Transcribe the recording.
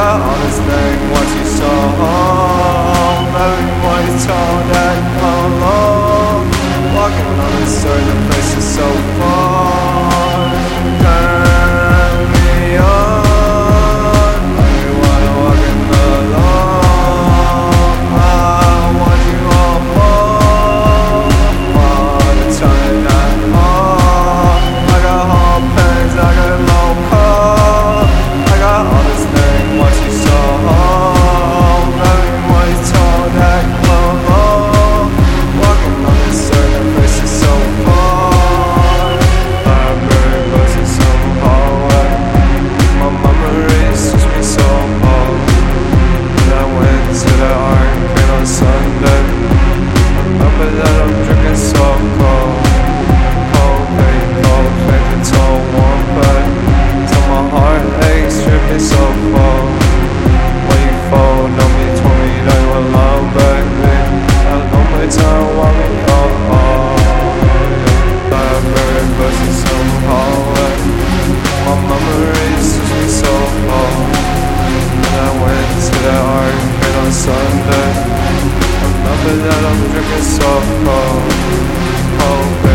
honest knowing what you saw, knowing what you told and how long. Walking on this road so races me And I went to arcade on Sunday. Remember that I'm drinking so cold.